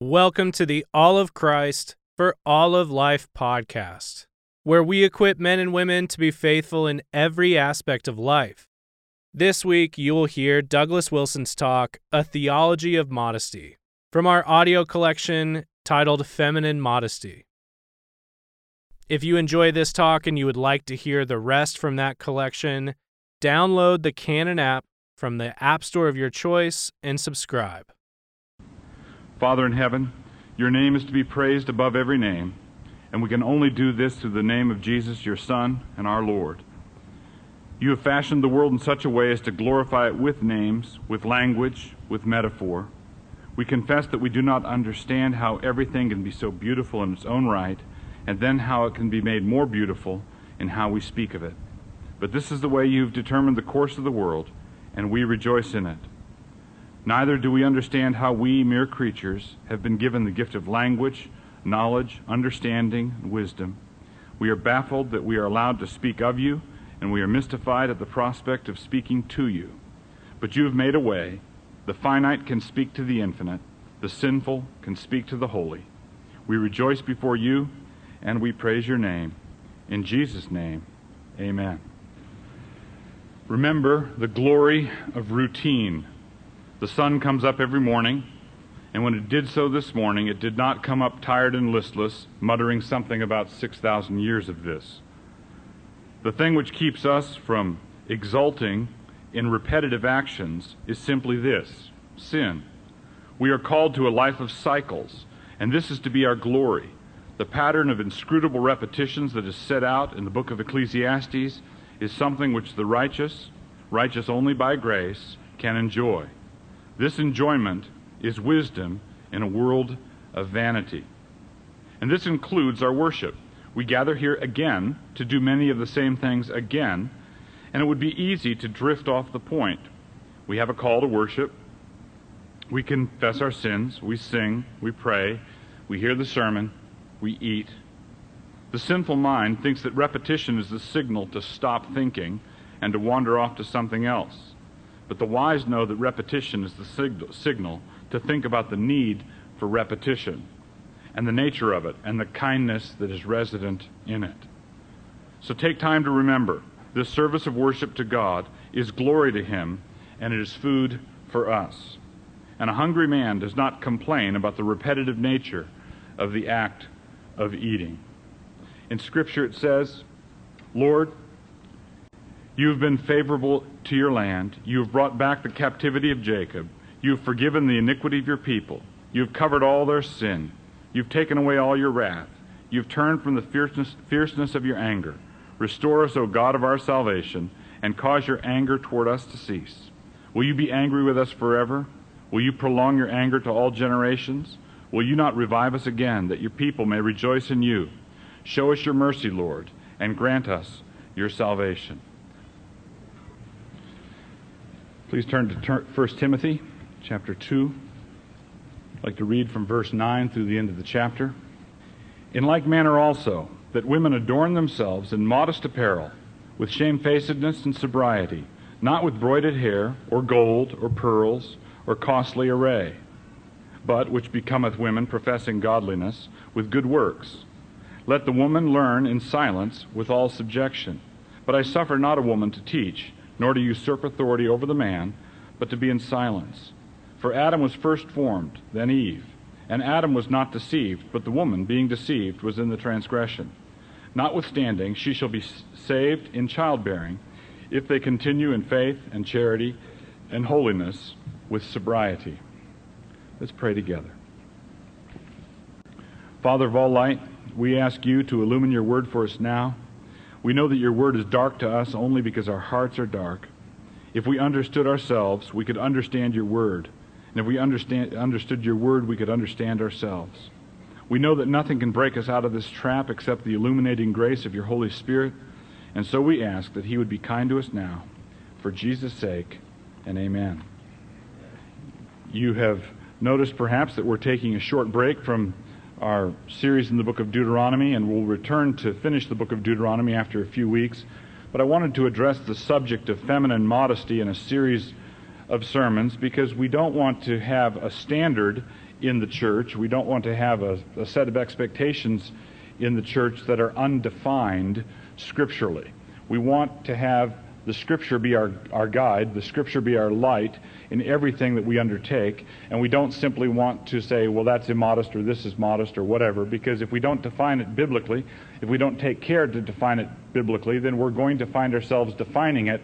Welcome to the All of Christ for All of Life podcast, where we equip men and women to be faithful in every aspect of life. This week, you will hear Douglas Wilson's talk, A Theology of Modesty, from our audio collection titled Feminine Modesty. If you enjoy this talk and you would like to hear the rest from that collection, download the Canon app from the App Store of your choice and subscribe. Father in heaven, your name is to be praised above every name, and we can only do this through the name of Jesus, your Son, and our Lord. You have fashioned the world in such a way as to glorify it with names, with language, with metaphor. We confess that we do not understand how everything can be so beautiful in its own right, and then how it can be made more beautiful in how we speak of it. But this is the way you have determined the course of the world, and we rejoice in it. Neither do we understand how we, mere creatures, have been given the gift of language, knowledge, understanding, and wisdom. We are baffled that we are allowed to speak of you, and we are mystified at the prospect of speaking to you. But you have made a way. The finite can speak to the infinite, the sinful can speak to the holy. We rejoice before you, and we praise your name. In Jesus' name, amen. Remember the glory of routine the sun comes up every morning, and when it did so this morning, it did not come up tired and listless, muttering something about 6,000 years of this. The thing which keeps us from exulting in repetitive actions is simply this sin. We are called to a life of cycles, and this is to be our glory. The pattern of inscrutable repetitions that is set out in the book of Ecclesiastes is something which the righteous, righteous only by grace, can enjoy. This enjoyment is wisdom in a world of vanity. And this includes our worship. We gather here again to do many of the same things again, and it would be easy to drift off the point. We have a call to worship. We confess our sins. We sing. We pray. We hear the sermon. We eat. The sinful mind thinks that repetition is the signal to stop thinking and to wander off to something else. But the wise know that repetition is the sig- signal to think about the need for repetition and the nature of it and the kindness that is resident in it. So take time to remember this service of worship to God is glory to Him and it is food for us. And a hungry man does not complain about the repetitive nature of the act of eating. In Scripture it says, Lord, you have been favorable to your land. You have brought back the captivity of Jacob. You have forgiven the iniquity of your people. You have covered all their sin. You've taken away all your wrath. You've turned from the fierceness, fierceness of your anger. Restore us, O God of our salvation, and cause your anger toward us to cease. Will you be angry with us forever? Will you prolong your anger to all generations? Will you not revive us again, that your people may rejoice in you? Show us your mercy, Lord, and grant us your salvation. Please turn to 1 Timothy chapter 2. I'd like to read from verse 9 through the end of the chapter. In like manner also, that women adorn themselves in modest apparel, with shamefacedness and sobriety, not with broided hair, or gold, or pearls, or costly array, but which becometh women professing godliness, with good works. Let the woman learn in silence with all subjection. But I suffer not a woman to teach nor to usurp authority over the man, but to be in silence. For Adam was first formed, then Eve. And Adam was not deceived, but the woman, being deceived, was in the transgression. Notwithstanding, she shall be saved in childbearing, if they continue in faith and charity and holiness with sobriety. Let's pray together. Father of all light, we ask you to illumine your word for us now. We know that your word is dark to us only because our hearts are dark. If we understood ourselves, we could understand your word. And if we understand, understood your word, we could understand ourselves. We know that nothing can break us out of this trap except the illuminating grace of your Holy Spirit. And so we ask that he would be kind to us now, for Jesus' sake, and amen. You have noticed perhaps that we're taking a short break from our series in the book of Deuteronomy, and we'll return to finish the book of Deuteronomy after a few weeks. But I wanted to address the subject of feminine modesty in a series of sermons because we don't want to have a standard in the church. We don't want to have a, a set of expectations in the church that are undefined scripturally. We want to have the Scripture be our, our guide, the Scripture be our light in everything that we undertake, and we don't simply want to say, well, that's immodest or this is modest or whatever, because if we don't define it biblically, if we don't take care to define it biblically, then we're going to find ourselves defining it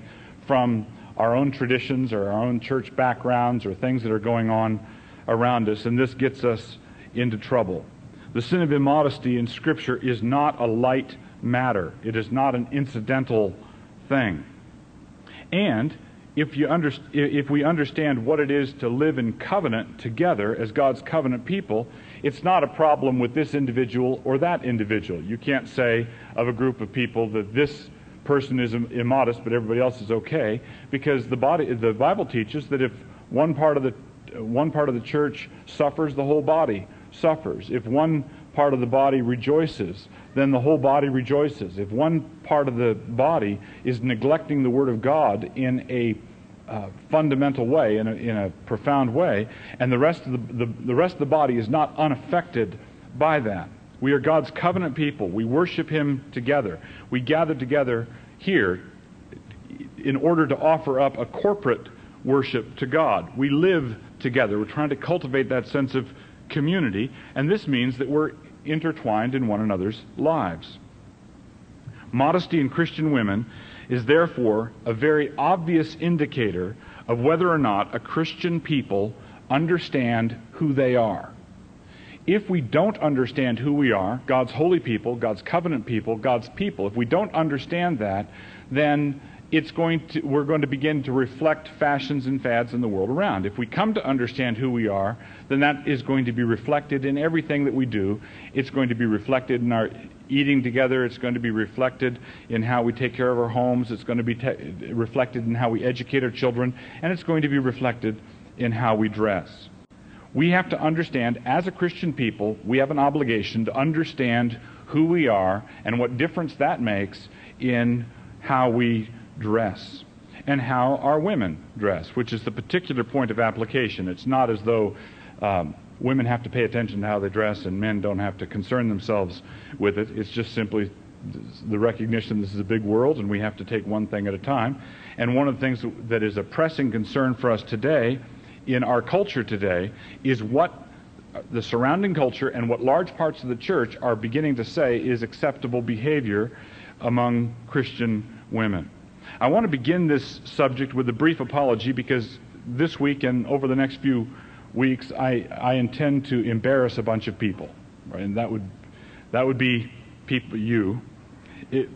from our own traditions or our own church backgrounds or things that are going on around us, and this gets us into trouble. The sin of immodesty in Scripture is not a light matter, it is not an incidental thing. And if, you under, if we understand what it is to live in covenant together as God's covenant people, it's not a problem with this individual or that individual. You can't say of a group of people that this person is immodest but everybody else is okay because the body the Bible teaches that if one part of the one part of the church suffers the whole body suffers if one part of the body rejoices then the whole body rejoices. If one part of the body is neglecting the Word of God in a uh, fundamental way, in a, in a, profound way, and the rest, of the, the, the rest of the body is not unaffected by that. We are God's covenant people. We worship Him together. We gather together here in order to offer up a corporate worship to God. We live together. We're trying to cultivate that sense of community, and this means that we're intertwined in one another's lives. Modesty in Christian women is therefore a very obvious indicator of whether or not a Christian people understand who they are. If we don't understand who we are, God's holy people, God's covenant people, God's people, if we don't understand that, then it's going to, we're going to begin to reflect fashions and fads in the world around. If we come to understand who we are, then that is going to be reflected in everything that we do. It's going to be reflected in our eating together. It's going to be reflected in how we take care of our homes. It's going to be te- reflected in how we educate our children. And it's going to be reflected in how we dress. We have to understand, as a Christian people, we have an obligation to understand who we are and what difference that makes in how we dress and how our women dress, which is the particular point of application. It's not as though um, women have to pay attention to how they dress and men don't have to concern themselves with it. It's just simply the recognition this is a big world and we have to take one thing at a time. And one of the things that is a pressing concern for us today, in our culture today, is what the surrounding culture and what large parts of the church are beginning to say is acceptable behavior among Christian women. I want to begin this subject with a brief apology because this week and over the next few weeks, I, I intend to embarrass a bunch of people, right? And that would that would be people, you. It,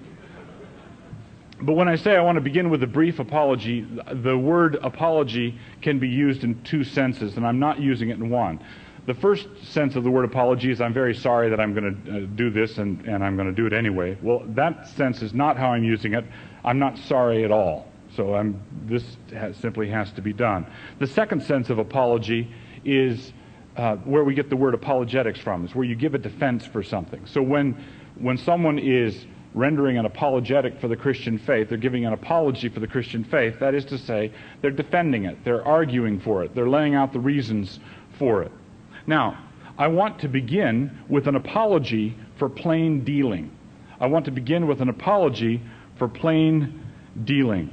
but when I say I want to begin with a brief apology, the word apology can be used in two senses, and I'm not using it in one. The first sense of the word apology is I'm very sorry that I'm going to uh, do this and, and I'm going to do it anyway. Well, that sense is not how I'm using it. I'm not sorry at all. So I'm, this has, simply has to be done. The second sense of apology is uh, where we get the word apologetics from, is where you give a defense for something. So when, when someone is rendering an apologetic for the Christian faith, they're giving an apology for the Christian faith, that is to say, they're defending it, they're arguing for it, they're laying out the reasons for it. Now, I want to begin with an apology for plain dealing. I want to begin with an apology for plain dealing.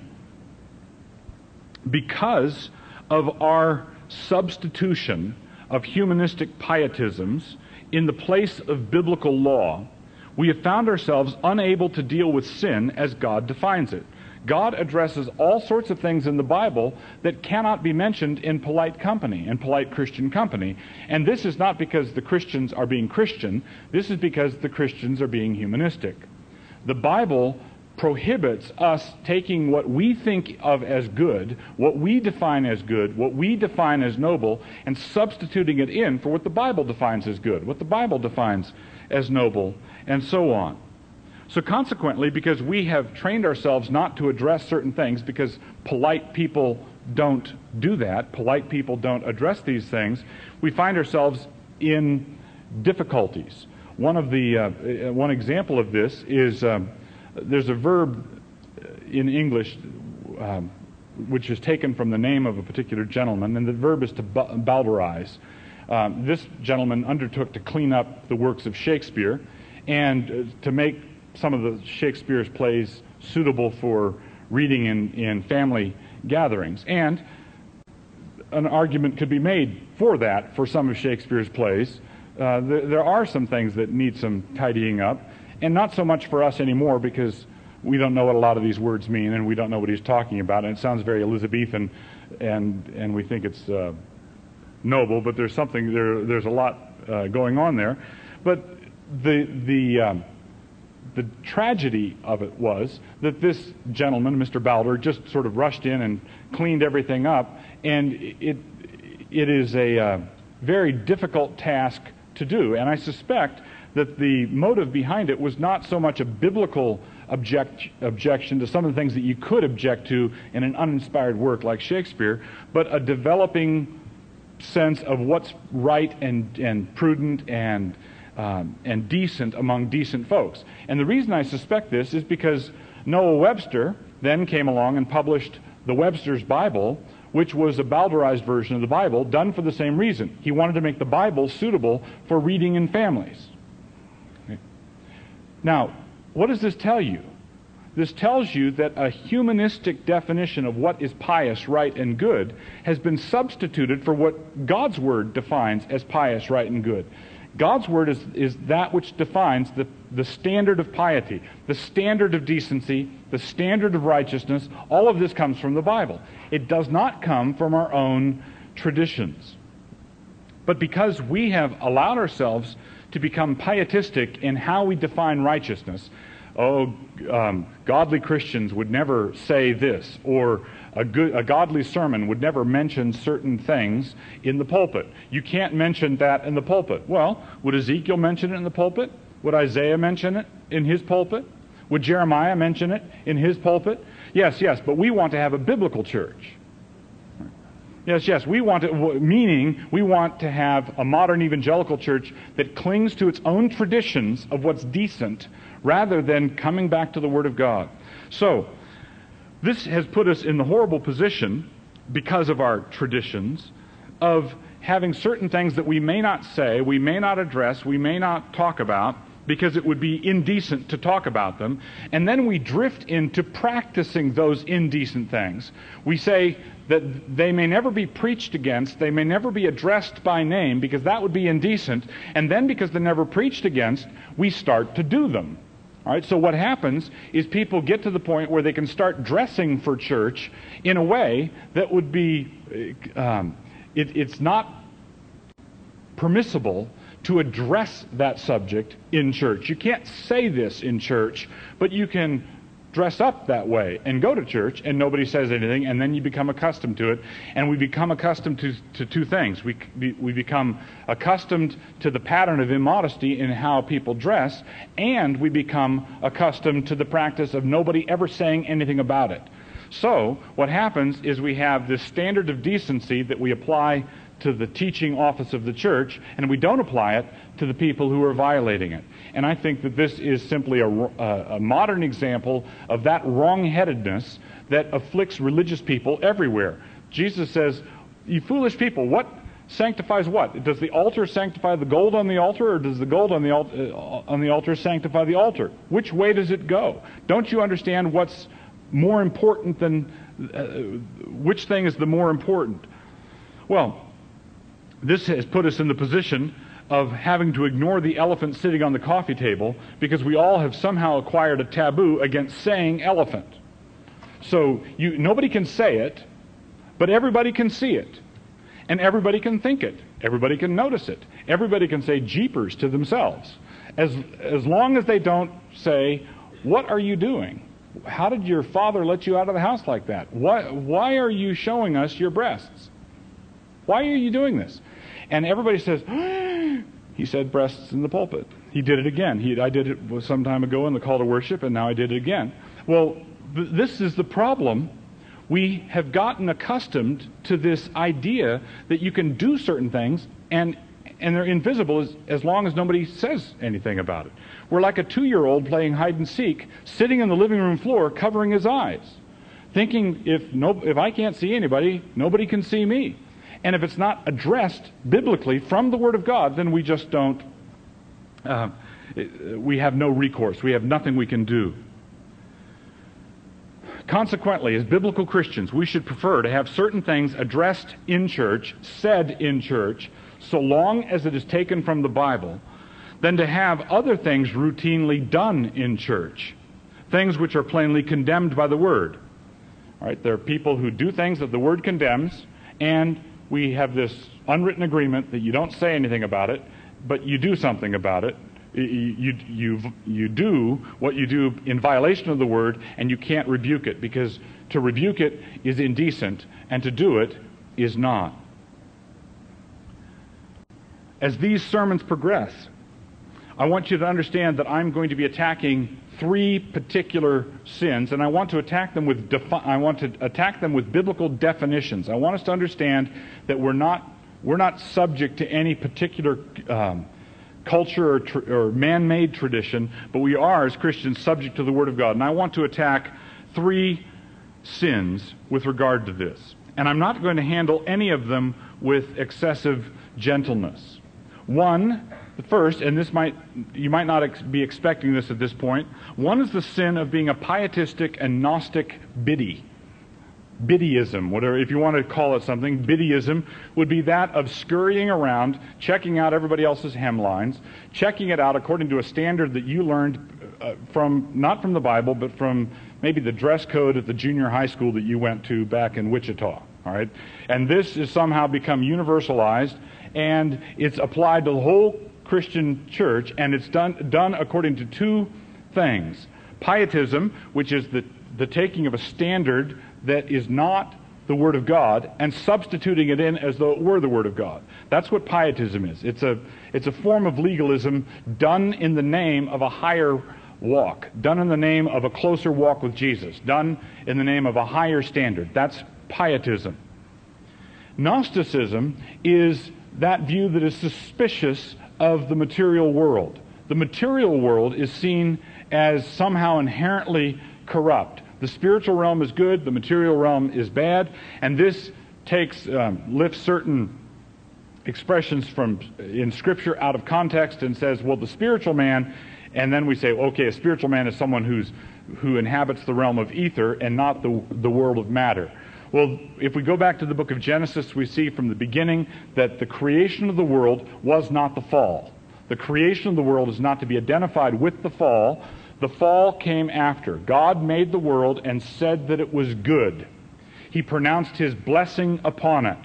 Because of our substitution of humanistic pietisms in the place of biblical law, we have found ourselves unable to deal with sin as God defines it. God addresses all sorts of things in the Bible that cannot be mentioned in polite company, in polite Christian company. And this is not because the Christians are being Christian, this is because the Christians are being humanistic. The Bible prohibits us taking what we think of as good, what we define as good, what we define as noble, and substituting it in for what the Bible defines as good, what the Bible defines as noble, and so on. So, consequently, because we have trained ourselves not to address certain things, because polite people don't do that, polite people don't address these things, we find ourselves in difficulties. One of the uh, one example of this is um, there's a verb in English um, which is taken from the name of a particular gentleman, and the verb is to bowdlerize. um, this gentleman undertook to clean up the works of Shakespeare and uh, to make some of the Shakespeare's plays suitable for reading in, in family gatherings. And an argument could be made for that for some of Shakespeare's plays. Uh, th- there are some things that need some tidying up, and not so much for us anymore because we don't know what a lot of these words mean and we don't know what he's talking about. And it sounds very Elizabethan, and, and we think it's uh, noble, but there's something, there, there's a lot uh, going on there. But the, the, um, the tragedy of it was that this gentleman, Mr. Bowdler, just sort of rushed in and cleaned everything up, and it, it is a uh, very difficult task to do. And I suspect that the motive behind it was not so much a biblical object, objection to some of the things that you could object to in an uninspired work like Shakespeare, but a developing sense of what's right and, and prudent and, um, and decent among decent folks. And the reason I suspect this is because Noah Webster then came along and published the Webster's Bible, which was a Bowdlerized version of the Bible, done for the same reason. He wanted to make the Bible suitable for reading in families. Now, what does this tell you? This tells you that a humanistic definition of what is pious, right, and good has been substituted for what God's Word defines as pious, right, and good. God's Word is, is that which defines the, the standard of piety, the standard of decency, the standard of righteousness. All of this comes from the Bible. It does not come from our own traditions. But because we have allowed ourselves to become pietistic in how we define righteousness, oh, um, godly Christians would never say this, or a, good, a godly sermon would never mention certain things in the pulpit. You can't mention that in the pulpit. Well, would Ezekiel mention it in the pulpit? Would Isaiah mention it in his pulpit? Would Jeremiah mention it in his pulpit? Yes, yes, but we want to have a biblical church. Yes, yes, we want to, meaning we want to have a modern evangelical church that clings to its own traditions of what's decent rather than coming back to the Word of God. So, this has put us in the horrible position, because of our traditions, of having certain things that we may not say, we may not address, we may not talk about, because it would be indecent to talk about them. And then we drift into practicing those indecent things. We say that they may never be preached against, they may never be addressed by name, because that would be indecent. And then, because they're never preached against, we start to do them. All right, so what happens is people get to the point where they can start dressing for church in a way that would be, um, it, it's not permissible to address that subject in church. You can't say this in church, but you can dress up that way and go to church and nobody says anything and then you become accustomed to it. And we become accustomed to, to two things. We, we become accustomed to the pattern of immodesty in how people dress and we become accustomed to the practice of nobody ever saying anything about it. So what happens is we have this standard of decency that we apply to the teaching office of the church, and we don't apply it to the people who are violating it. And I think that this is simply a, a, modern example of that wrongheadedness that afflicts religious people everywhere. Jesus says, You foolish people, what sanctifies what? Does the altar sanctify the gold on the altar, or does the gold on the, al- uh, on the altar sanctify the altar? Which way does it go? Don't you understand what's more important than uh, which thing is the more important? Well, this has put us in the position of having to ignore the elephant sitting on the coffee table because we all have somehow acquired a taboo against saying elephant. So you, nobody can say it, but everybody can see it. And everybody can think it. Everybody can notice it. Everybody can say jeepers to themselves. As, as long as they don't say, What are you doing? How did your father let you out of the house like that? Why, why are you showing us your breasts? Why are you doing this? And everybody says, he said breasts in the pulpit. He did it again. He, I did it some time ago in the call to worship, and now I did it again. Well, th- this is the problem. We have gotten accustomed to this idea that you can do certain things and and they're invisible as, as long as nobody says anything about it. We're like a two year old playing hide and seek, sitting on the living room floor covering his eyes, thinking if, no, if I can't see anybody, nobody can see me. And if it's not addressed biblically from the Word of God, then we just don't, uh, we have no recourse. We have nothing we can do. Consequently, as biblical Christians, we should prefer to have certain things addressed in church, said in church, so long as it is taken from the Bible, than to have other things routinely done in church, things which are plainly condemned by the Word. All right, there are people who do things that the Word condemns, and we have this unwritten agreement that you don't say anything about it, but you do something about it, you, you, you do what you do in violation of the word, and you can't rebuke it because to rebuke it is indecent, and to do it is not. As these sermons progress, I want you to understand that I'm going to be attacking three particular sins, and I want to attack them with defi- I want to attack them with biblical definitions. I want us to understand that we're not we're not subject to any particular um, culture or, tr- or man made tradition, but we are, as Christians, subject to the Word of God. And I want to attack three sins with regard to this. And I'm not going to handle any of them with excessive gentleness. One, first, and this might you might not ex- be expecting this at this point. One is the sin of being a pietistic and gnostic biddy biddyism, whatever, if you want to call it something, biddyism would be that of scurrying around, checking out everybody else's hemlines, checking it out according to a standard that you learned uh, from, not from the Bible, but from maybe the dress code at the junior high school that you went to back in Wichita. All right? And this has somehow become universalized, and it's applied to the whole Christian church, and it's done, done according to two things. Pietism, which is the, the taking of a standard that is not the Word of God and substituting it in as though it were the Word of God. That's what pietism is. It's a, it's a form of legalism done in the name of a higher walk, done in the name of a closer walk with Jesus, done in the name of a higher standard. That's pietism. Gnosticism is that view that is suspicious of the material world. The material world is seen as somehow inherently corrupt the spiritual realm is good, the material realm is bad, and this takes um, lifts certain expressions from in Scripture out of context and says, well, the spiritual man, and then we say, okay, a spiritual man is someone who's who inhabits the realm of ether and not the the world of matter. Well, if we go back to the book of Genesis, we see from the beginning that the creation of the world was not the fall. The creation of the world is not to be identified with the fall, the fall came after. God made the world and said that it was good. He pronounced his blessing upon it.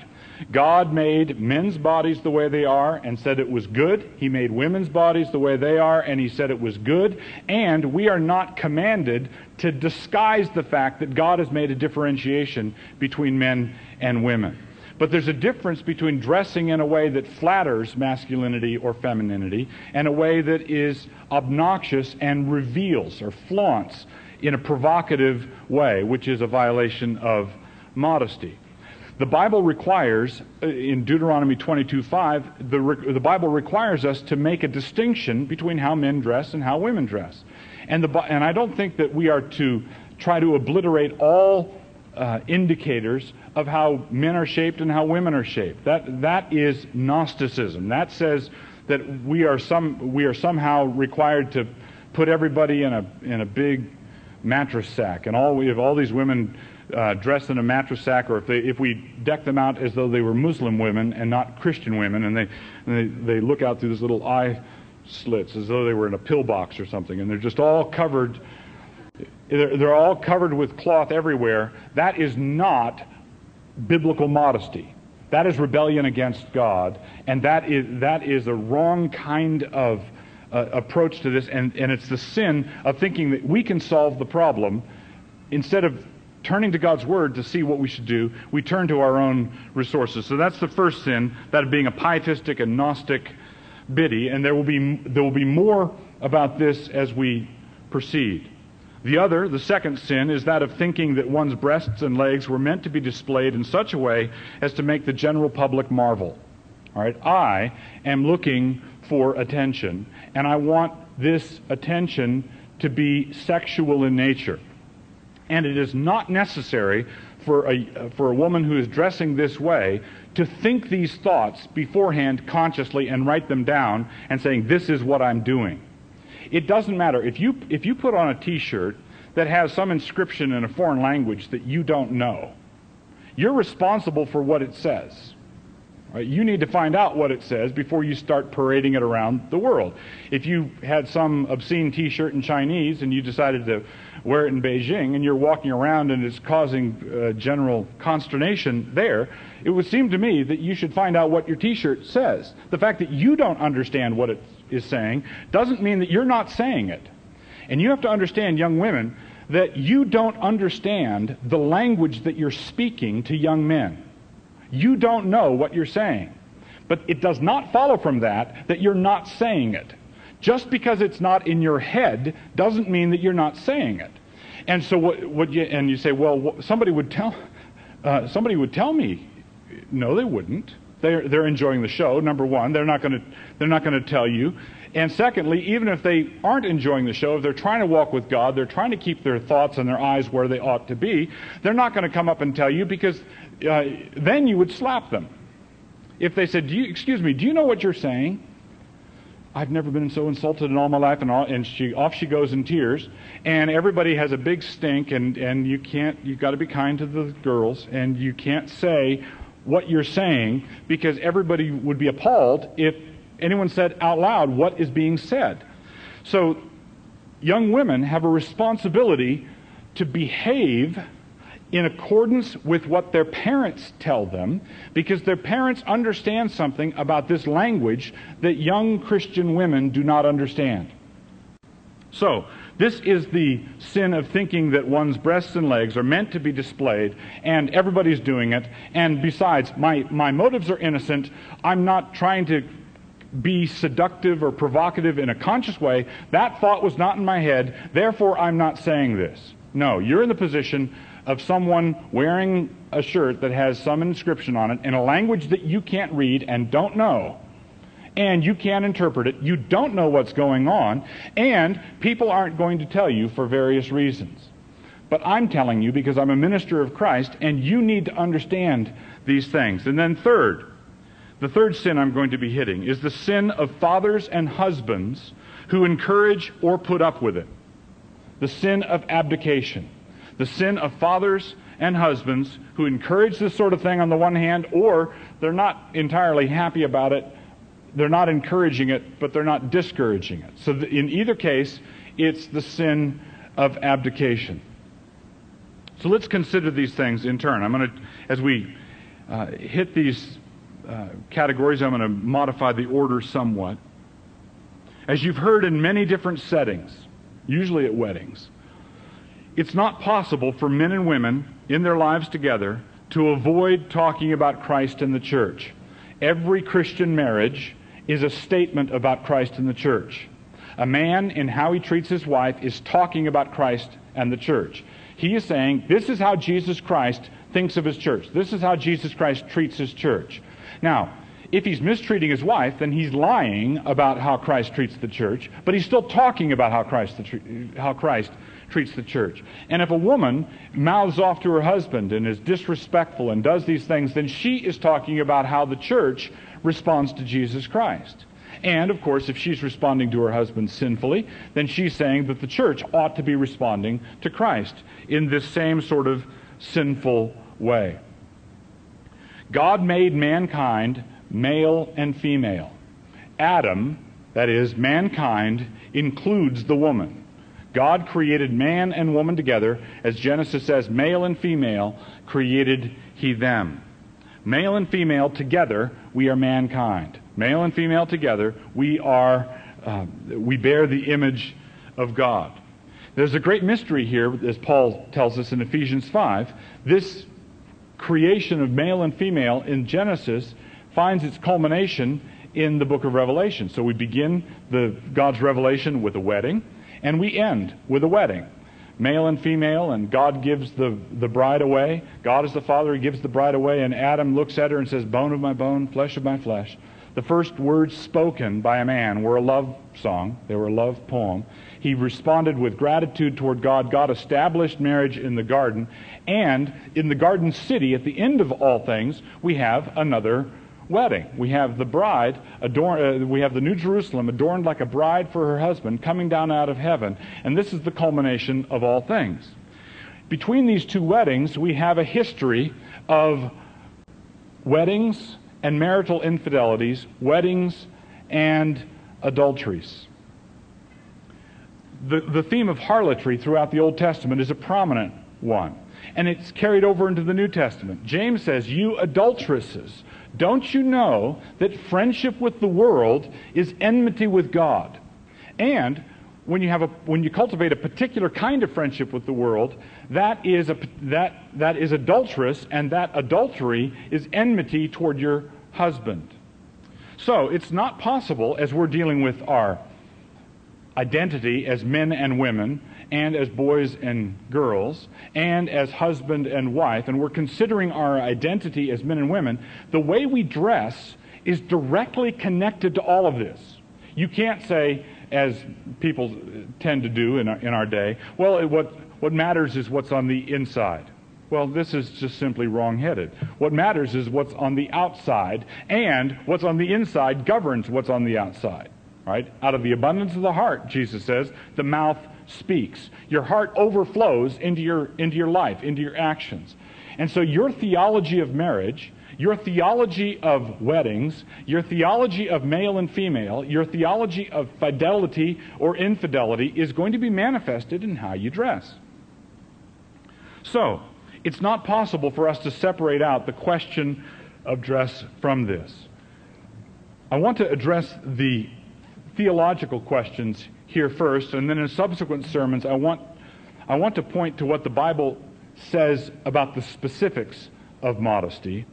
God made men's bodies the way they are and said it was good. He made women's bodies the way they are and he said it was good. And we are not commanded to disguise the fact that God has made a differentiation between men and women. But there's a difference between dressing in a way that flatters masculinity or femininity and a way that is obnoxious and reveals or flaunts in a provocative way, which is a violation of modesty. The Bible requires, uh, in Deuteronomy 22:5, the, the Bible requires us to make a distinction between how men dress and how women dress. And, the, and I don't think that we are to try to obliterate all uh, indicators of how men are shaped and how women are shaped. That, that is Gnosticism. That says that we are, some, we are somehow required to put everybody in a, in a big mattress sack. And all, we have all these women uh, dressed in a mattress sack, or if, they, if we deck them out as though they were Muslim women and not Christian women, and they, and they, they look out through this little eye slits as though they were in a pillbox or something, and they're just all covered they're, all covered with cloth everywhere. That is not biblical modesty. That is rebellion against God, and that is, that is a wrong kind of uh, approach to this, and, and it's the sin of thinking that we can solve the problem instead of turning to God's Word to see what we should do, we turn to our own resources. So that's the first sin, that of being a pietistic and Gnostic biddy, and there will be, there will be more about this as we proceed. The other, the second sin, is that of thinking that one's breasts and legs were meant to be displayed in such a way as to make the general public marvel. All right, I am looking for attention, and I want this attention to be sexual in nature. And it is not necessary for a, for a woman who is dressing this way to think these thoughts beforehand consciously and write them down and saying, This is what I'm doing. It doesn't matter. If you, if you put on a t shirt that has some inscription in a foreign language that you don't know, you're responsible for what it says. Right? You need to find out what it says before you start parading it around the world. If you had some obscene t shirt in Chinese and you decided to wear it in Beijing and you're walking around and it's causing uh, general consternation there, it would seem to me that you should find out what your t shirt says. The fact that you don't understand what it is saying doesn't mean that you're not saying it. And you have to understand, young women, that you don't understand the language that you're speaking to young men. You don't know what you're saying. But it does not follow from that that you're not saying it. Just because it's not in your head doesn't mean that you're not saying it. And so what, what you, and you say, well, somebody would tell, uh, somebody would tell me. No, they wouldn't. They're, they're enjoying the show, number one. They're not going to, they're not going to tell you. And secondly, even if they aren't enjoying the show, if they're trying to walk with God, they're trying to keep their thoughts and their eyes where they ought to be, they're not going to come up and tell you because uh, then you would slap them. If they said, do you, Excuse me, do you know what you're saying? I've never been so insulted in all my life, and, all, and she, off she goes in tears. And everybody has a big stink, and, and you can't, you've got to be kind to the girls, and you can't say what you're saying because everybody would be appalled if anyone said out loud what is being said. So, young women have a responsibility to behave in accordance with what their parents tell them because their parents understand something about this language that young Christian women do not understand. So, this is the sin of thinking that one's breasts and legs are meant to be displayed and everybody's doing it. And besides, my, my motives are innocent. I'm not trying to be seductive or provocative in a conscious way. That thought was not in my head. Therefore, I'm not saying this. No, you're in the position of someone wearing a shirt that has some inscription on it in a language that you can't read and don't know, and you can't interpret it, you don't know what's going on, and people aren't going to tell you for various reasons. But I'm telling you because I'm a minister of Christ, and you need to understand these things. And then, third, the third sin I'm going to be hitting is the sin of fathers and husbands who encourage or put up with it. The sin of abdication the sin of fathers and husbands who encourage this sort of thing on the one hand, or they're not entirely happy about it. They're not encouraging it, but they're not discouraging it. So in either case, it's the sin of abdication. So let's consider these things in turn. I'm going to, as we uh, hit these uh, categories, I'm going to modify the order somewhat. As you've heard in many different settings, usually at weddings, it's not possible for men and women in their lives together to avoid talking about Christ and the church. Every Christian marriage is a statement about Christ and the church. A man, in how he treats his wife, is talking about Christ and the church. He is saying, This is how Jesus Christ thinks of his church. This is how Jesus Christ treats his church. Now, if he's mistreating his wife, then he's lying about how Christ treats the church, but he's still talking about how Christ, how Christ treats the church. And if a woman mouths off to her husband and is disrespectful and does these things, then she is talking about how the church responds to Jesus Christ. And, of course, if she's responding to her husband sinfully, then she's saying that the church ought to be responding to Christ in this same sort of sinful way. God made mankind male and female. Adam, that is, mankind, includes the woman. God created man and woman together. As Genesis says, male and female created he them. Male and female together, we are mankind. Male and female together, we are, uh, we bear the image of God. There's a great mystery here, as Paul tells us in Ephesians 5. This creation of male and female in Genesis finds its culmination in the book of Revelation. So we begin the God's revelation with a wedding. And we end with a wedding. Male and female, and God gives the, the bride away. God is the Father, He gives the bride away, and Adam looks at her and says, Bone of my bone, flesh of my flesh. the first words spoken by a man were a love song, they were a love poem. He responded with gratitude toward God. God established marriage in the garden. And in the garden city, at the end of all things, we have another wedding. We have the bride, uh, we have the New Jerusalem adorned like a bride for her husband coming down out of heaven. And this is the culmination of all things. Between these two weddings, we have a history of weddings and marital infidelities, weddings and adulteries. The, the theme of harlotry throughout the Old Testament is a prominent one, and it's carried over into the New Testament. James says, You adulteresses, don't you know that friendship with the world is enmity with God? And when you, have a, when you cultivate a particular kind of friendship with the world, that is, a, that, that is adulterous, and that adultery is enmity toward your husband. So it's not possible, as we're dealing with our identity as men and women, and as boys and girls, and as husband and wife, and we're considering our identity as men and women, the way we dress is directly connected to all of this. You can't say, as people tend to do in our, in our day, well, what, what matters is what's on the inside. Well, this is just simply wrong-headed. What matters is what's on the outside, and what's on the inside governs what's on the outside. Right? Out of the abundance of the heart, Jesus says, the mouth speaks. Your heart overflows into your, into your life, into your actions. And so your theology of marriage, your theology of weddings, your theology of male and female, your theology of fidelity or infidelity is going to be manifested in how you dress. So, it's not possible for us to separate out the question of dress from this. I want to address the theological questions here first, and then in subsequent sermons, I want, I want to point to what the Bible says about the specifics of modesty.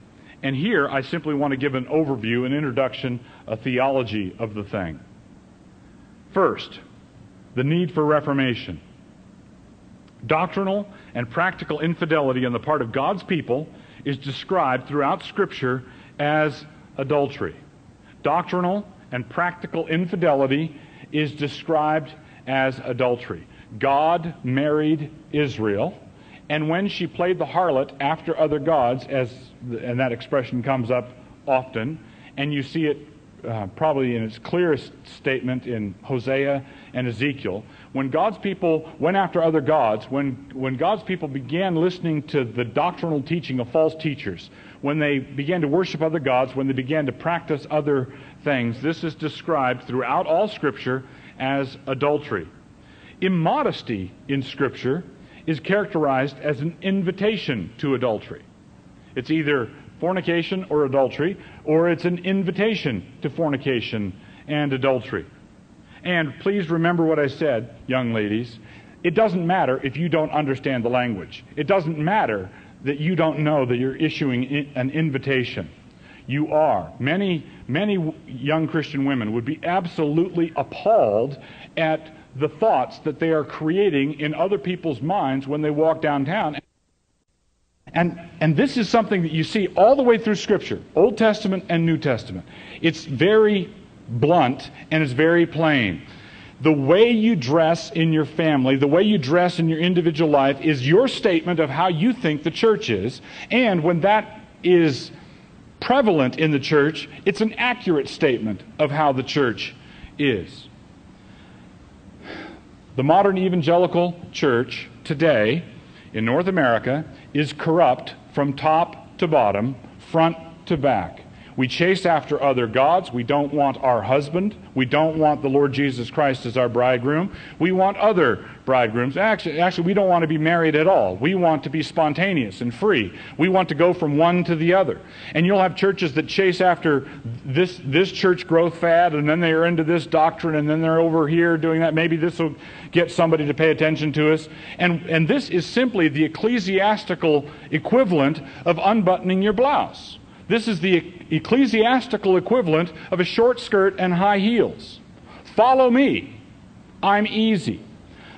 And here, I simply want to give an overview, an introduction, a theology of the thing. First, the need for reformation. Doctrinal and practical infidelity on the part of God's people is described throughout Scripture as adultery. Doctrinal and practical infidelity is described as adultery. God married Israel, and when she played the harlot after other gods, as and that expression comes up often, and you see it uh, probably in its clearest statement in Hosea and Ezekiel. When God's people went after other gods, when, when God's people began listening to the doctrinal teaching of false teachers, when they began to worship other gods, when they began to practice other things, this is described throughout all Scripture as adultery. Immodesty in Scripture is characterized as an invitation to adultery. It's either fornication or adultery, or it's an invitation to fornication and adultery. And please remember what I said, young ladies. It doesn't matter if you don't understand the language. It doesn't matter that you don't know that you're issuing an invitation. You are. Many, many young Christian women would be absolutely appalled at the thoughts that they are creating in other people's minds when they walk downtown. And, and this is something that you see all the way through Scripture, Old Testament and New Testament. It's very blunt and it's very plain. The way you dress in your family, the way you dress in your individual life, is your statement of how you think the church is. And when that is prevalent in the church, it's an accurate statement of how the church is. The modern evangelical church today in North America is corrupt from top to bottom, front to back. We chase after other gods. We don't want our husband. We don't want the Lord Jesus Christ as our bridegroom. We want other bridegrooms. Actually, actually, we don't want to be married at all. We want to be spontaneous and free. We want to go from one to the other. And you'll have churches that chase after this, this church growth fad, and then they're into this doctrine, and then they're over here doing that. Maybe this will get somebody to pay attention to us. And, and this is simply the ecclesiastical equivalent of unbuttoning your blouse. This is the ecclesiastical equivalent of a short skirt and high heels. Follow me. I'm easy.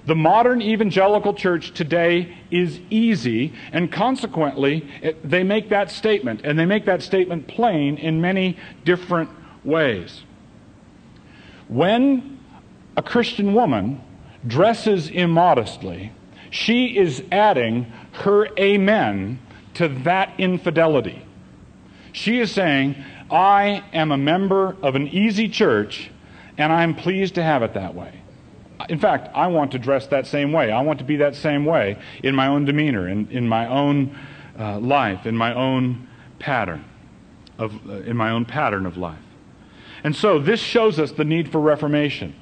The modern evangelical church today is easy, and consequently, it, they make that statement, and they make that statement plain in many different ways. When a Christian woman dresses immodestly, she is adding her amen to that infidelity. She is saying, I am a member of an easy church, and I'm pleased to have it that way. In fact, I want to dress that same way. I want to be that same way in my own demeanor, in, in my own uh, life, in my own pattern of, uh, in my own pattern of life. And so this shows us the need for reformation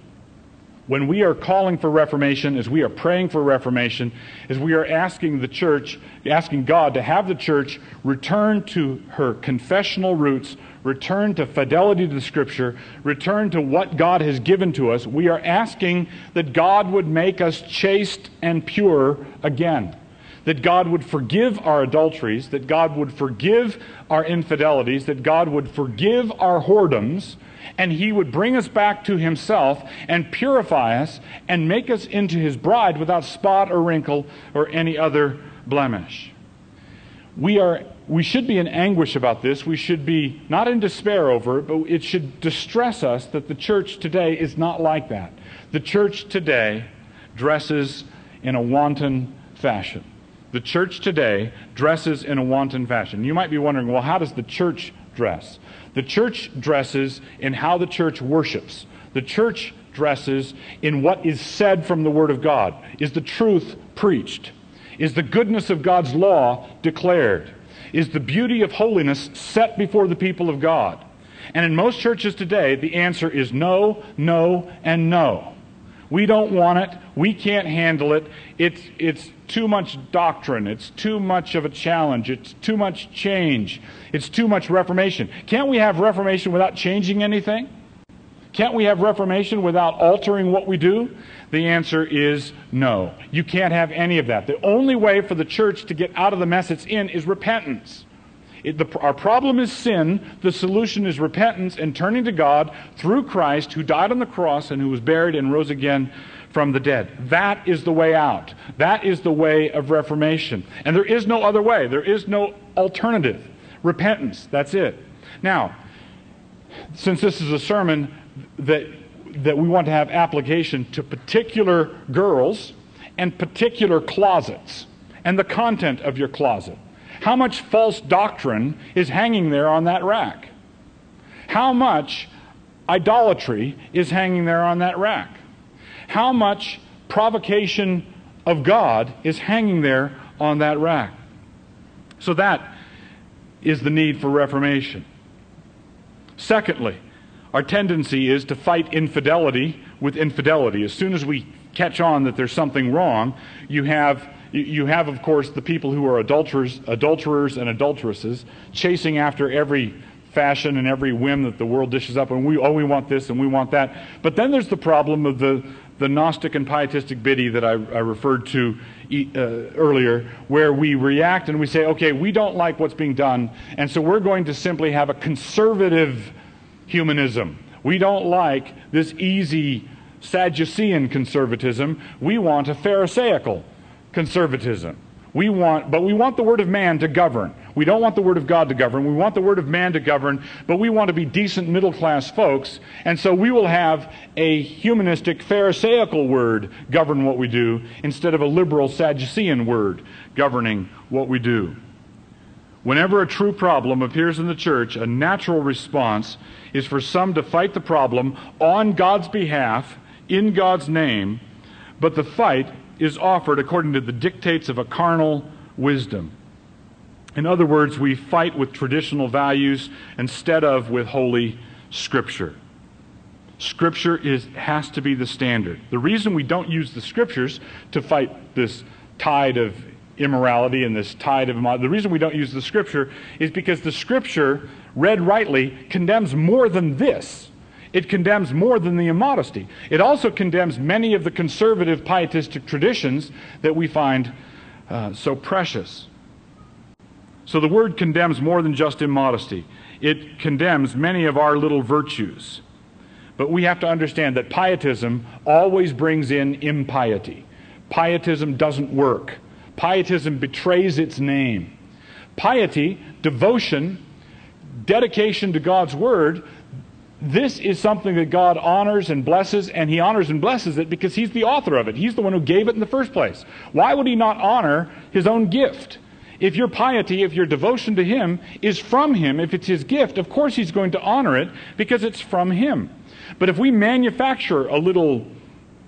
when we are calling for reformation, as we are praying for reformation, as we are asking the church, asking God to have the church return to her confessional roots, return to fidelity to the Scripture, return to what God has given to us, we are asking that God would make us chaste and pure again. That God would forgive our adulteries, that God would forgive our infidelities, that God would forgive our whoredoms, and he would bring us back to himself and purify us and make us into his bride without spot or wrinkle or any other blemish. We are we should be in anguish about this. We should be not in despair over it, but it should distress us that the church today is not like that. The church today dresses in a wanton fashion. The church today dresses in a wanton fashion. You might be wondering, well, how does the church dress? The church dresses in how the church worships. The church dresses in what is said from the Word of God. Is the truth preached? Is the goodness of God's law declared? Is the beauty of holiness set before the people of God? And in most churches today, the answer is no, no, and no. We don't want it. We can't handle it. It's, it's too much doctrine. It's too much of a challenge. It's too much change. It's too much reformation. Can't we have reformation without changing anything? Can't we have reformation without altering what we do? The answer is no. You can't have any of that. The only way for the church to get out of the mess it's in is repentance. It, the, our problem is sin. The solution is repentance and turning to God through Christ, who died on the cross and who was buried and rose again from the dead. That is the way out. That is the way of reformation. And there is no other way, there is no alternative. Repentance. That's it. Now, since this is a sermon that, that we want to have application to particular girls and particular closets and the content of your closet. How much false doctrine is hanging there on that rack? How much idolatry is hanging there on that rack? How much provocation of God is hanging there on that rack? So that is the need for reformation. Secondly, our tendency is to fight infidelity with infidelity. As soon as we catch on that there's something wrong, you have you have, of course, the people who are adulterers, adulterers and adulteresses chasing after every fashion and every whim that the world dishes up, and we oh we want this and we want that. But then there's the problem of the the Gnostic and pietistic biddy that I, I referred to uh, earlier, where we react and we say, okay, we don't like what's being done, and so we're going to simply have a conservative humanism. We don't like this easy Sadducean conservatism. We want a Pharisaical conservatism. We want, but we want the word of man to govern. We don't want the word of God to govern. We want the word of man to govern, but we want to be decent middle class folks. And so we will have a humanistic, Pharisaical word govern what we do instead of a liberal Sadducean word governing what we do. Whenever a true problem appears in the church, a natural response is for some to fight the problem on God's behalf, in God's name, but the fight is offered according to the dictates of a carnal wisdom. In other words, we fight with traditional values instead of with Holy Scripture. Scripture is, has to be the standard. The reason we don't use the Scriptures to fight this tide of immorality and this tide of the reason we don't use the Scripture is because the Scripture, read rightly, condemns more than this. It condemns more than the immodesty. It also condemns many of the conservative pietistic traditions that we find uh, so precious. So the word condemns more than just immodesty, it condemns many of our little virtues. But we have to understand that pietism always brings in impiety. Pietism doesn't work. Pietism betrays its name. Piety, devotion, dedication to God's Word this is something that God honors and blesses, and He honors and blesses it because He's the author of it. He's the one who gave it in the first place. Why would He not honor His own gift? If your piety, if your devotion to Him is from Him, if it's His gift, of course He's going to honor it because it's from Him. But if we manufacture a little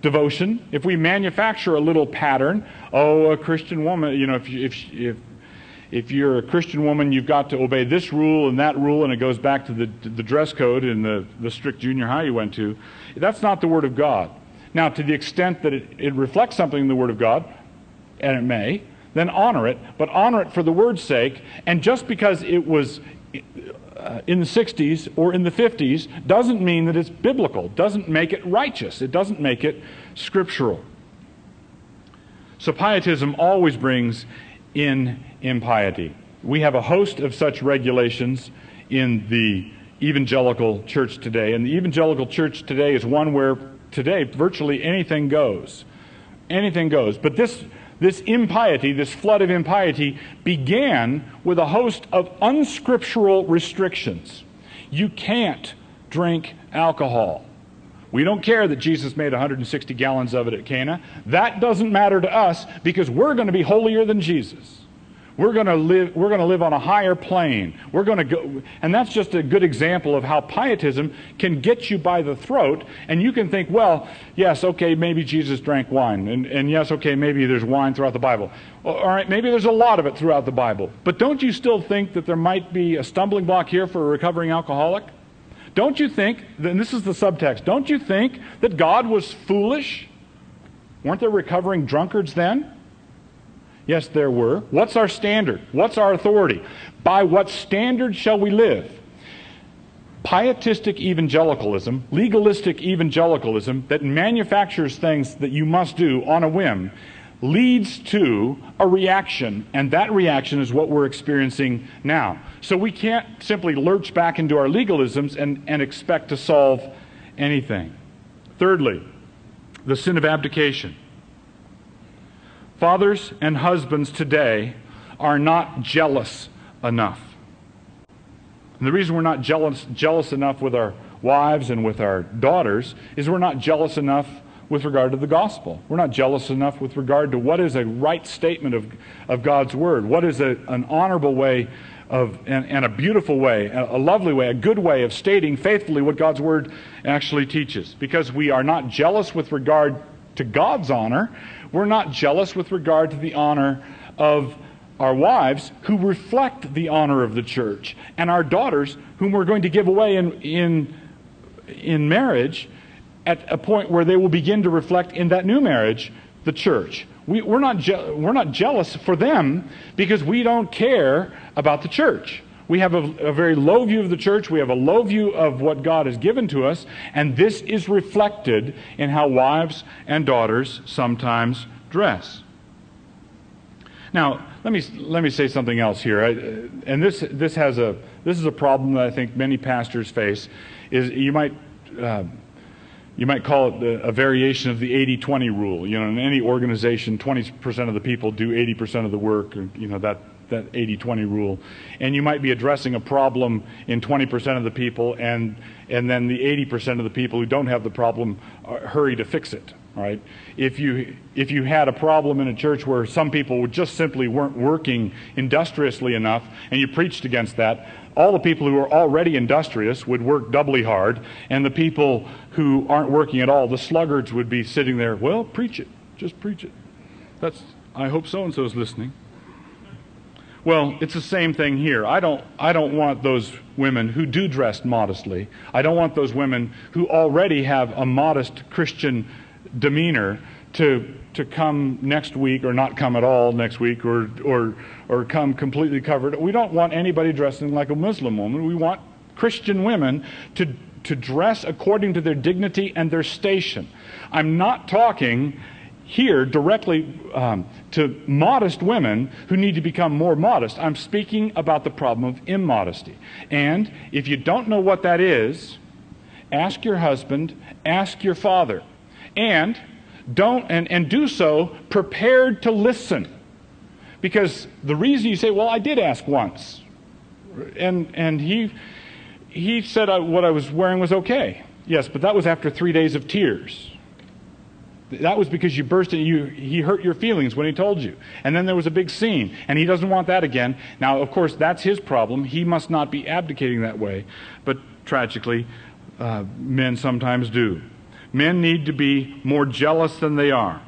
devotion, if we manufacture a little pattern, oh, a Christian woman, you know, if, if, if if you're a Christian woman, you've got to obey this rule and that rule, and it goes back to the, the dress code in the, the strict junior high you went to. That's not the Word of God. Now, to the extent that it, it reflects something in the Word of God, and it may, then honor it, but honor it for the Word's sake. And just because it was uh, in the 60s or in the 50s doesn't mean that it's biblical, doesn't make it righteous, it doesn't make it scriptural. So, pietism always brings in impiety. We have a host of such regulations in the evangelical church today. And the evangelical church today is one where today virtually anything goes. Anything goes. But this, this impiety, this flood of impiety, began with a host of unscriptural restrictions. You can't drink alcohol. We don't care that Jesus made 160 gallons of it at Cana. That doesn't matter to us because we're going to be holier than Jesus. We're going to live, we're going to live on a higher plane. We're going to go, and that's just a good example of how pietism can get you by the throat, and you can think, well, yes, okay, maybe Jesus drank wine, and, and yes, okay, maybe there's wine throughout the Bible. All right, maybe there's a lot of it throughout the Bible. But don't you still think that there might be a stumbling block here for a recovering alcoholic? Don't you think, and this is the subtext, don't you think that God was foolish? Weren't there recovering drunkards then? Yes, there were. What's our standard? What's our authority? By what standard shall we live? Pietistic evangelicalism, legalistic evangelicalism that manufactures things that you must do on a whim, leads to a reaction, and that reaction is what we're experiencing now. So we can't simply lurch back into our legalisms and, and expect to solve anything. Thirdly, the sin of abdication. Fathers and husbands today are not jealous enough. And the reason we're not jealous, jealous enough with our wives and with our daughters is we're not jealous enough with regard to the gospel. We're not jealous enough with regard to what is a right statement of, of God's word, what is a, an honorable way of, and, and a beautiful way, a, a lovely way, a good way of stating faithfully what God's word actually teaches. Because we are not jealous with regard to God's honor, we're not jealous with regard to the honor of our wives who reflect the honor of the church, and our daughters whom we're going to give away in, in, in marriage at a point where they will begin to reflect in that new marriage the church. We, are not je- we're not jealous for them because we don't care about the church. We have a, a, very low view of the church. We have a low view of what God has given to us. And this is reflected in how wives and daughters sometimes dress. Now, let me, let me say something else here. I, and this, this, has a, this is a problem that I think many pastors face. Is you might, uh, you might call it a variation of the 80-20 rule. You know, in any organization, 20% of the people do 80% of the work. You know, that that 80 20 rule. And you might be addressing a problem in 20% of the people, and, and then the 80% of the people who don't have the problem uh, hurry to fix it. Right? If you if you had a problem in a church where some people just simply weren't working industriously enough, and you preached against that, all the people who are already industrious would work doubly hard, and the people who aren't working at all, the sluggards, would be sitting there. Well, preach it, just preach it. That's I hope so and so is listening. Well, it's the same thing here. I don't, I don't want those women who do dress modestly. I don't want those women who already have a modest Christian demeanor to, to come next week or not come at all next week or, or, or come completely covered. We don't want anybody dressing like a Muslim woman. We want Christian women to, to dress according to their dignity and their station. I'm not talking here directly um, to modest women who need to become more modest. I'm speaking about the problem of immodesty. And if you don't know what that is, ask your husband, ask your father. And don't and, and do so prepared to listen. Because the reason you say, Well, I did ask once, and and he he said I, what I was wearing was okay. Yes, but that was after three days of tears. That was because you burst and you, he hurt your feelings when he told you. And then there was a big scene, and he doesn't want that again. Now, of course, that's his problem. He must not be abdicating that way. But tragically, uh, men sometimes do. Men need to be more jealous than they are.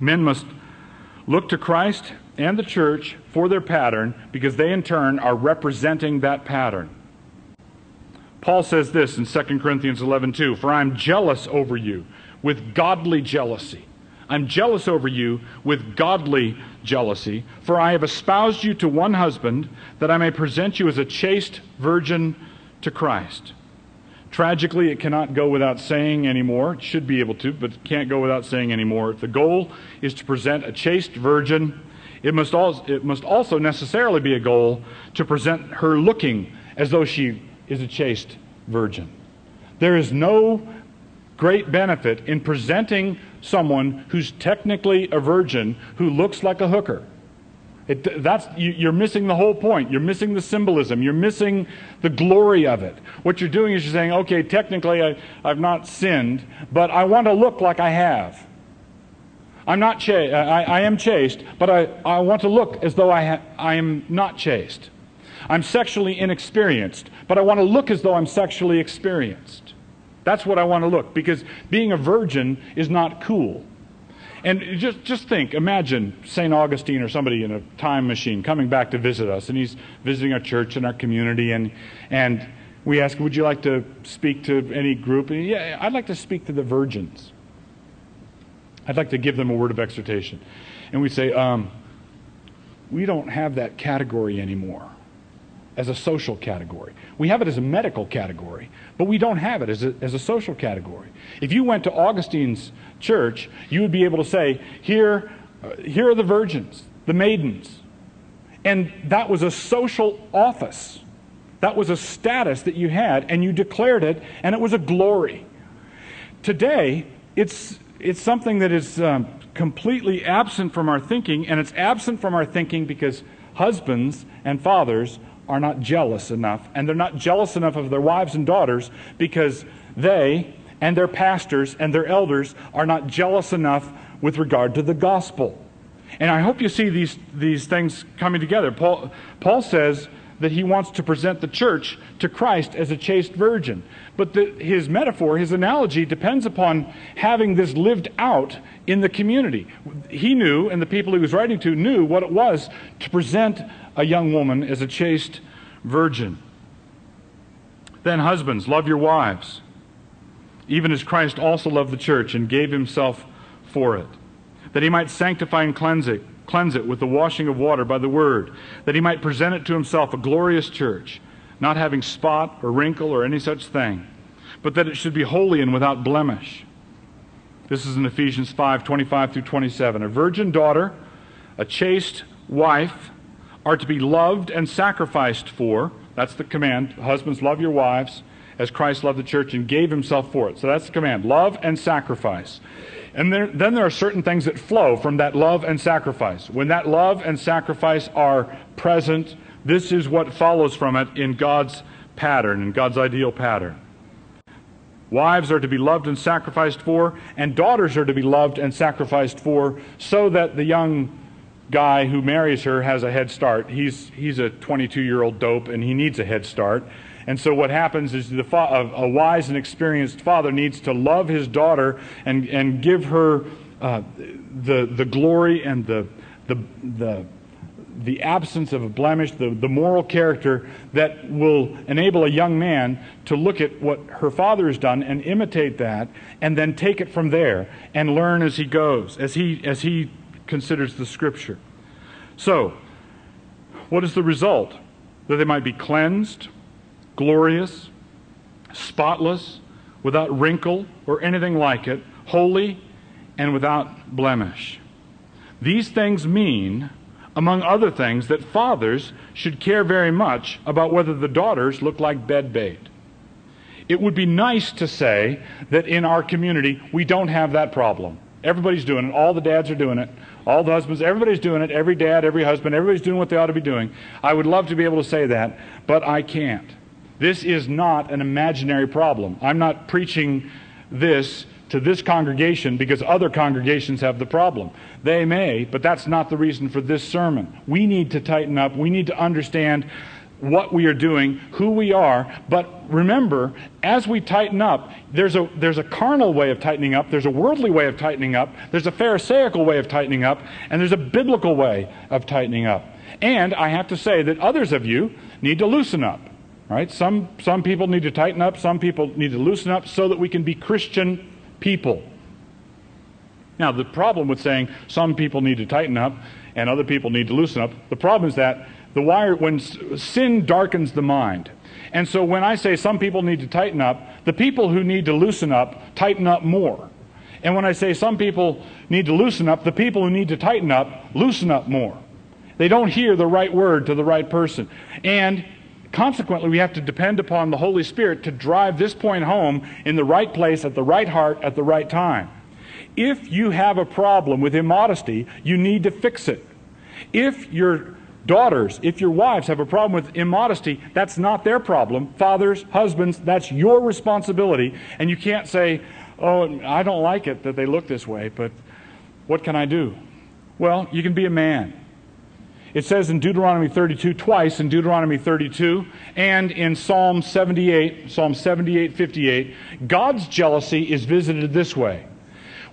Men must look to Christ and the church for their pattern because they, in turn, are representing that pattern. Paul says this in 2 Corinthians 11:2, "For I'm jealous over you with godly jealousy. I'm jealous over you with godly jealousy, for I have espoused you to one husband that I may present you as a chaste virgin to Christ." Tragically, it cannot go without saying anymore. It should be able to, but it can't go without saying anymore. If the goal is to present a chaste virgin, it must, also, it must also necessarily be a goal to present her looking as though she is a chaste virgin. There is no great benefit in presenting someone who's technically a virgin who looks like a hooker. It, that's, you, are missing the whole point. You're missing the symbolism. You're missing the glory of it. What you're doing is you're saying, okay, technically I, I've not sinned, but I want to look like I have. I'm not cha- uh, I, I am chaste, but I, I want to look as though I, ha- I am not chaste. I'm sexually inexperienced, but I want to look as though I'm sexually experienced. That's what I want to look because being a virgin is not cool. And just, just think, imagine St. Augustine or somebody in a time machine coming back to visit us, and he's visiting our church and our community, and, and we ask, Would you like to speak to any group? And, yeah, I'd like to speak to the virgins. I'd like to give them a word of exhortation. And we say, um, We don't have that category anymore as a social category. We have it as a medical category, but we don't have it as a, as a social category. If you went to Augustine's church, you would be able to say, here, uh, here are the virgins, the maidens. And that was a social office. That was a status that you had, and you declared it, and it was a glory. Today, it's, it's something that is um, completely absent from our thinking, and it's absent from our thinking because husbands and fathers are not jealous enough, and they're not jealous enough of their wives and daughters because they and their pastors and their elders are not jealous enough with regard to the gospel. And I hope you see these, these things coming together. Paul, Paul says that he wants to present the church to Christ as a chaste virgin. But the, his metaphor, his analogy, depends upon having this lived out in the community. He knew, and the people he was writing to knew what it was to present a young woman as a chaste virgin. Then, husbands, love your wives, even as Christ also loved the church and gave himself for it, that he might sanctify and cleanse it, cleanse it with the washing of water by the word, that he might present it to himself a glorious church, not having spot or wrinkle or any such thing, but that it should be holy and without blemish. This is in Ephesians 5 25 through 27. A virgin daughter, a chaste wife, are to be loved and sacrificed for. That's the command. Husbands, love your wives as Christ loved the church and gave himself for it. So that's the command love and sacrifice. And then there are certain things that flow from that love and sacrifice. When that love and sacrifice are present, this is what follows from it in God's pattern, in God's ideal pattern. Wives are to be loved and sacrificed for, and daughters are to be loved and sacrificed for, so that the young guy who marries her has a head start. He's, he's a 22 year old dope and he needs a head start. And so what happens is the fa- a, wise and experienced father needs to love his daughter and, and give her uh, the, the glory and the, the, the, the absence of a blemish, the, the moral character that will enable a young man to look at what her father has done and imitate that and then take it from there and learn as he goes, as he, as he considers the scripture. So, what is the result? That they might be cleansed, glorious, spotless, without wrinkle or anything like it, holy, and without blemish. These things mean, among other things, that fathers should care very much about whether the daughters look like bed bait. It would be nice to say that in our community we don't have that problem. Everybody's doing it. All the dads are doing it. All the husbands, everybody's doing it. Every dad, every husband, everybody's doing what they ought to be doing. I would love to be able to say that, but I can't. This is not an imaginary problem. I'm not preaching this to this congregation because other congregations have the problem. They may, but that's not the reason for this sermon. We need to tighten up. We need to understand what we are doing, who we are. But remember, as we tighten up, there's a, there's a carnal way of tightening up, there's a worldly way of tightening up, there's a Pharisaical way of tightening up, and there's a biblical way of tightening up. And I have to say that others of you need to loosen up. Right? Some, some people need to tighten up, some people need to loosen up so that we can be Christian people. Now, the problem with saying some people need to tighten up and other people need to loosen up, the problem is that the wire, when sin darkens the mind. And so when I say some people need to tighten up, the people who need to loosen up tighten up more. And when I say some people need to loosen up, the people who need to tighten up loosen up more. They don't hear the right word to the right person. And consequently, we have to depend upon the Holy Spirit to drive this point home in the right place, at the right heart, at the right time. If you have a problem with immodesty, you need to fix it. If your daughters, if your wives have a problem with immodesty, that's not their problem. Fathers, husbands, that's your responsibility. And you can't say, oh, I don't like it that they look this way, but what can I do? Well, you can be a man. It says in Deuteronomy 32, twice in Deuteronomy 32, and in Psalm 78, Psalm 78, 58, God's jealousy is visited this way.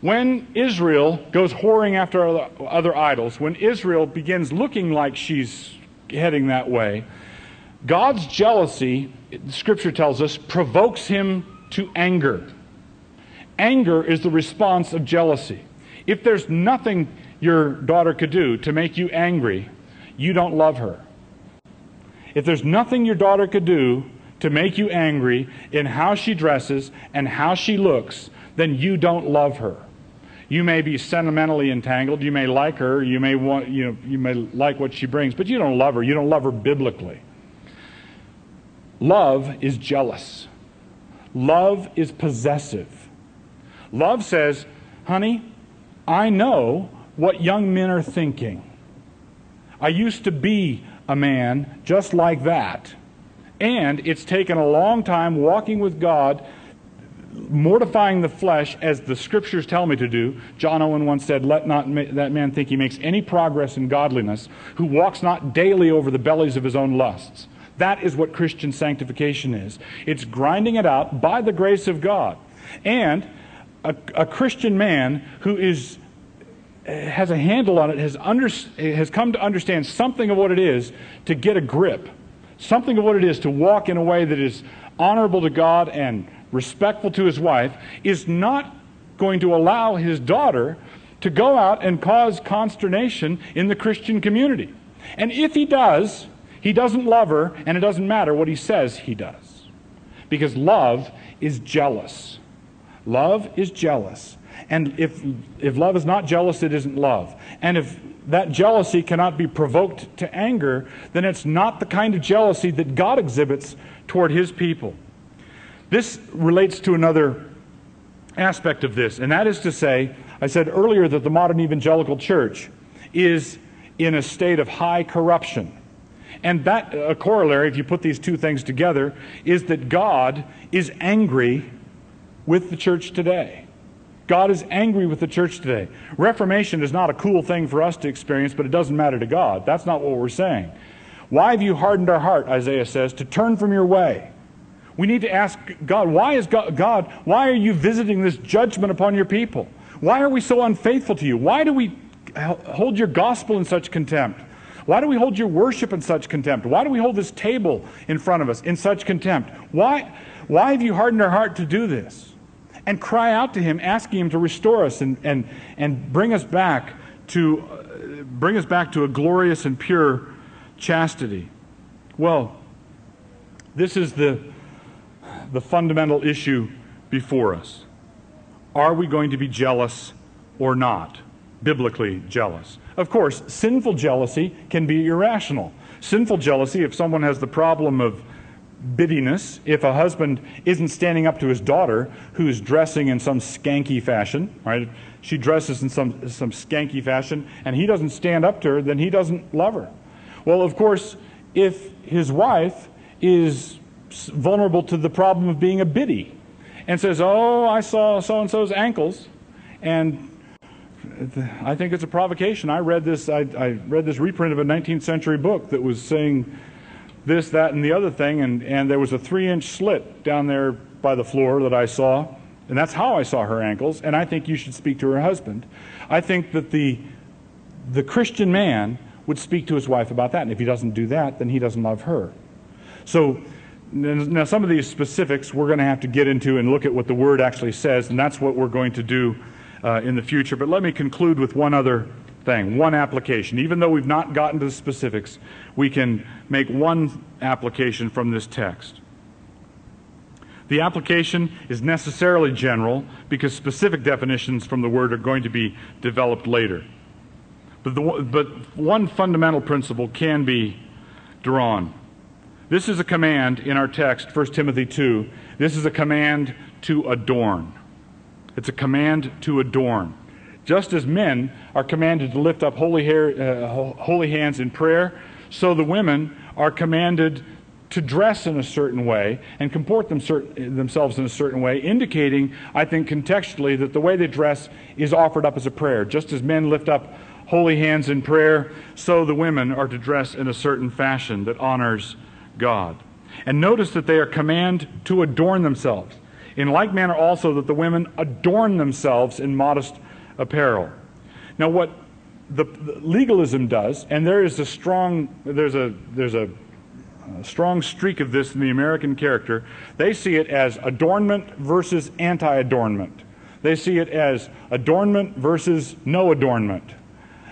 When Israel goes whoring after other idols, when Israel begins looking like she's heading that way, God's jealousy, Scripture tells us, provokes him to anger. Anger is the response of jealousy. If there's nothing your daughter could do to make you angry, you don't love her. If there's nothing your daughter could do to make you angry in how she dresses and how she looks, then you don't love her. You may be sentimentally entangled. You may like her. You may want, you know, you may like what she brings, but you don't love her. You don't love her biblically. Love is jealous. Love is possessive. Love says, honey, I know what young men are thinking. I used to be a man just like that. And it's taken a long time walking with God, mortifying the flesh as the scriptures tell me to do. John Owen once said, Let not ma- that man think he makes any progress in godliness, who walks not daily over the bellies of his own lusts. That is what Christian sanctification is. It's grinding it out by the grace of God. And a, a Christian man who is has a handle on it, has, under, has come to understand something of what it is to get a grip, something of what it is to walk in a way that is honorable to God and respectful to his wife, is not going to allow his daughter to go out and cause consternation in the Christian community. And if he does, he doesn't love her, and it doesn't matter what he says he does. Because love is jealous. Love is jealous. And if, if love is not jealous, it isn't love. And if that jealousy cannot be provoked to anger, then it's not the kind of jealousy that God exhibits toward his people. This relates to another aspect of this, and that is to say, I said earlier that the modern evangelical church is in a state of high corruption. And that, uh, a corollary, if you put these two things together, is that God is angry with the church today. God is angry with the church today. Reformation is not a cool thing for us to experience, but it doesn't matter to God. That's not what we're saying. Why have you hardened our heart, Isaiah says, to turn from your way? We need to ask God, why is God, God, why are you visiting this judgment upon your people? Why are we so unfaithful to you? Why do we hold your gospel in such contempt? Why do we hold your worship in such contempt? Why do we hold this table in front of us in such contempt? Why, why have you hardened our heart to do this? And cry out to Him, asking Him to restore us and, and, and bring us back to uh, bring us back to a glorious and pure chastity. Well, this is the, the fundamental issue before us. Are we going to be jealous or not? Biblically jealous. Of course, sinful jealousy can be irrational. Sinful jealousy, if someone has the problem of biddiness if a husband isn't standing up to his daughter who's dressing in some skanky fashion, right? She dresses in some, some skanky fashion and he doesn't stand up to her, then he doesn't love her. Well, of course, if his wife is vulnerable to the problem of being a biddy and says, Oh, I saw so and so's ankles. And I think it's a provocation. I read this. I, I, read this reprint of a 19th century book that was saying this, that, and the other thing, and, and there was a three-inch slit down there by the floor that I saw, and that's how I saw her ankles. And I think you should speak to her husband. I think that the the Christian man would speak to his wife about that, and if he doesn't do that, then he doesn't love her. So now some of these specifics we're going to have to get into and look at what the word actually says, and that's what we're going to do uh, in the future. But let me conclude with one other thing, one application. Even though we've not gotten to the specifics, we can make one application from this text. The application is necessarily general because specific definitions from the word are going to be developed later. But, the, but one fundamental principle can be drawn. This is a command in our text, 1 Timothy 2. This is a command to adorn. It's a command to adorn. Just as men are commanded to lift up holy, hair, uh, holy hands in prayer, so the women are commanded to dress in a certain way and comport them themselves in a certain way, indicating, I think, contextually, that the way they dress is offered up as a prayer. Just as men lift up holy hands in prayer, so the women are to dress in a certain fashion that honors God. And notice that they are commanded to adorn themselves. In like manner also that the women adorn themselves in modest apparel. Now what the, the legalism does, and there is a strong there's a there's a, a strong streak of this in the American character, they see it as adornment versus anti-adornment. They see it as adornment versus no adornment.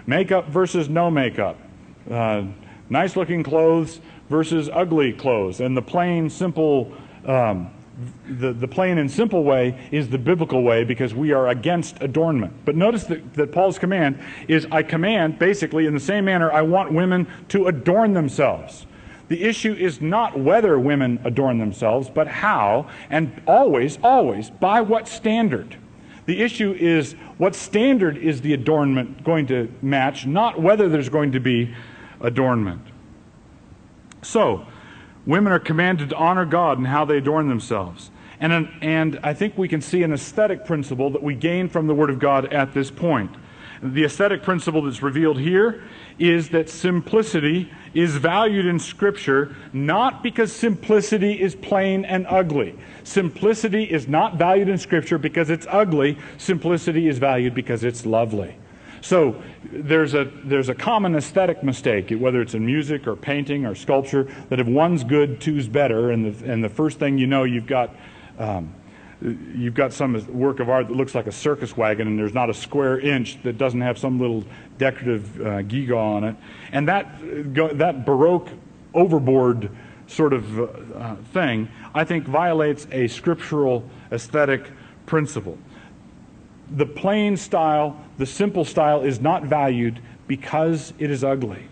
Makeup versus no makeup. Uh, nice looking clothes versus ugly clothes. And the plain, simple um, the, the plain and simple way is the biblical way because we are against adornment. But notice that, that Paul's command is I command, basically, in the same manner, I want women to adorn themselves. The issue is not whether women adorn themselves, but how, and always, always, by what standard. The issue is what standard is the adornment going to match, not whether there's going to be adornment. So, Women are commanded to honor God in how they adorn themselves. And, an, and I think we can see an aesthetic principle that we gain from the Word of God at this point. The aesthetic principle that's revealed here is that simplicity is valued in Scripture not because simplicity is plain and ugly. Simplicity is not valued in Scripture because it's ugly. Simplicity is valued because it's lovely. So there's a, there's a common aesthetic mistake, whether it's in music or painting or sculpture, that if one's good, two's better. And the, and the first thing you know, you've got, um, you've got some work of art that looks like a circus wagon, and there's not a square inch that doesn't have some little decorative uh, gewgaw on it. And that, that Baroque overboard sort of uh, thing, I think, violates a scriptural aesthetic principle the plain style, the simple style is not valued because it is ugly.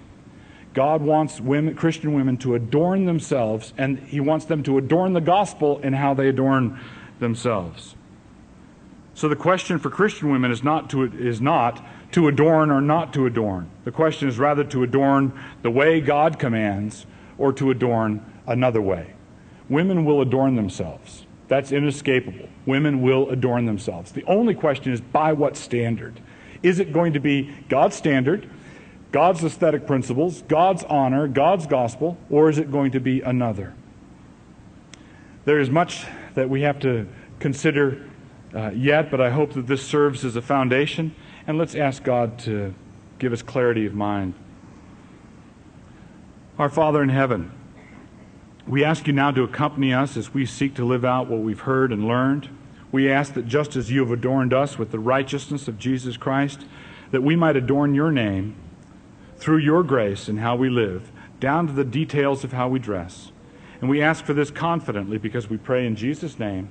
God wants women, Christian women to adorn themselves, and He wants them to adorn the gospel in how they adorn themselves. So the question for Christian women is not to, is not to adorn or not to adorn. The question is rather to adorn the way God commands or to adorn another way. Women will adorn themselves. That's inescapable. Women will adorn themselves. The only question is by what standard? Is it going to be God's standard, God's aesthetic principles, God's honor, God's gospel, or is it going to be another? There is much that we have to consider uh, yet, but I hope that this serves as a foundation. And let's ask God to give us clarity of mind. Our Father in heaven, we ask you now to accompany us as we seek to live out what we've heard and learned. We ask that just as you have adorned us with the righteousness of Jesus Christ, that we might adorn your name through your grace in how we live, down to the details of how we dress. And we ask for this confidently because we pray in Jesus' name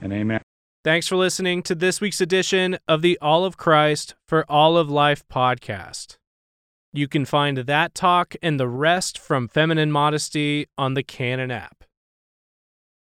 and amen. Thanks for listening to this week's edition of the All of Christ for All of Life podcast. You can find that talk and the rest from Feminine Modesty on the Canon app.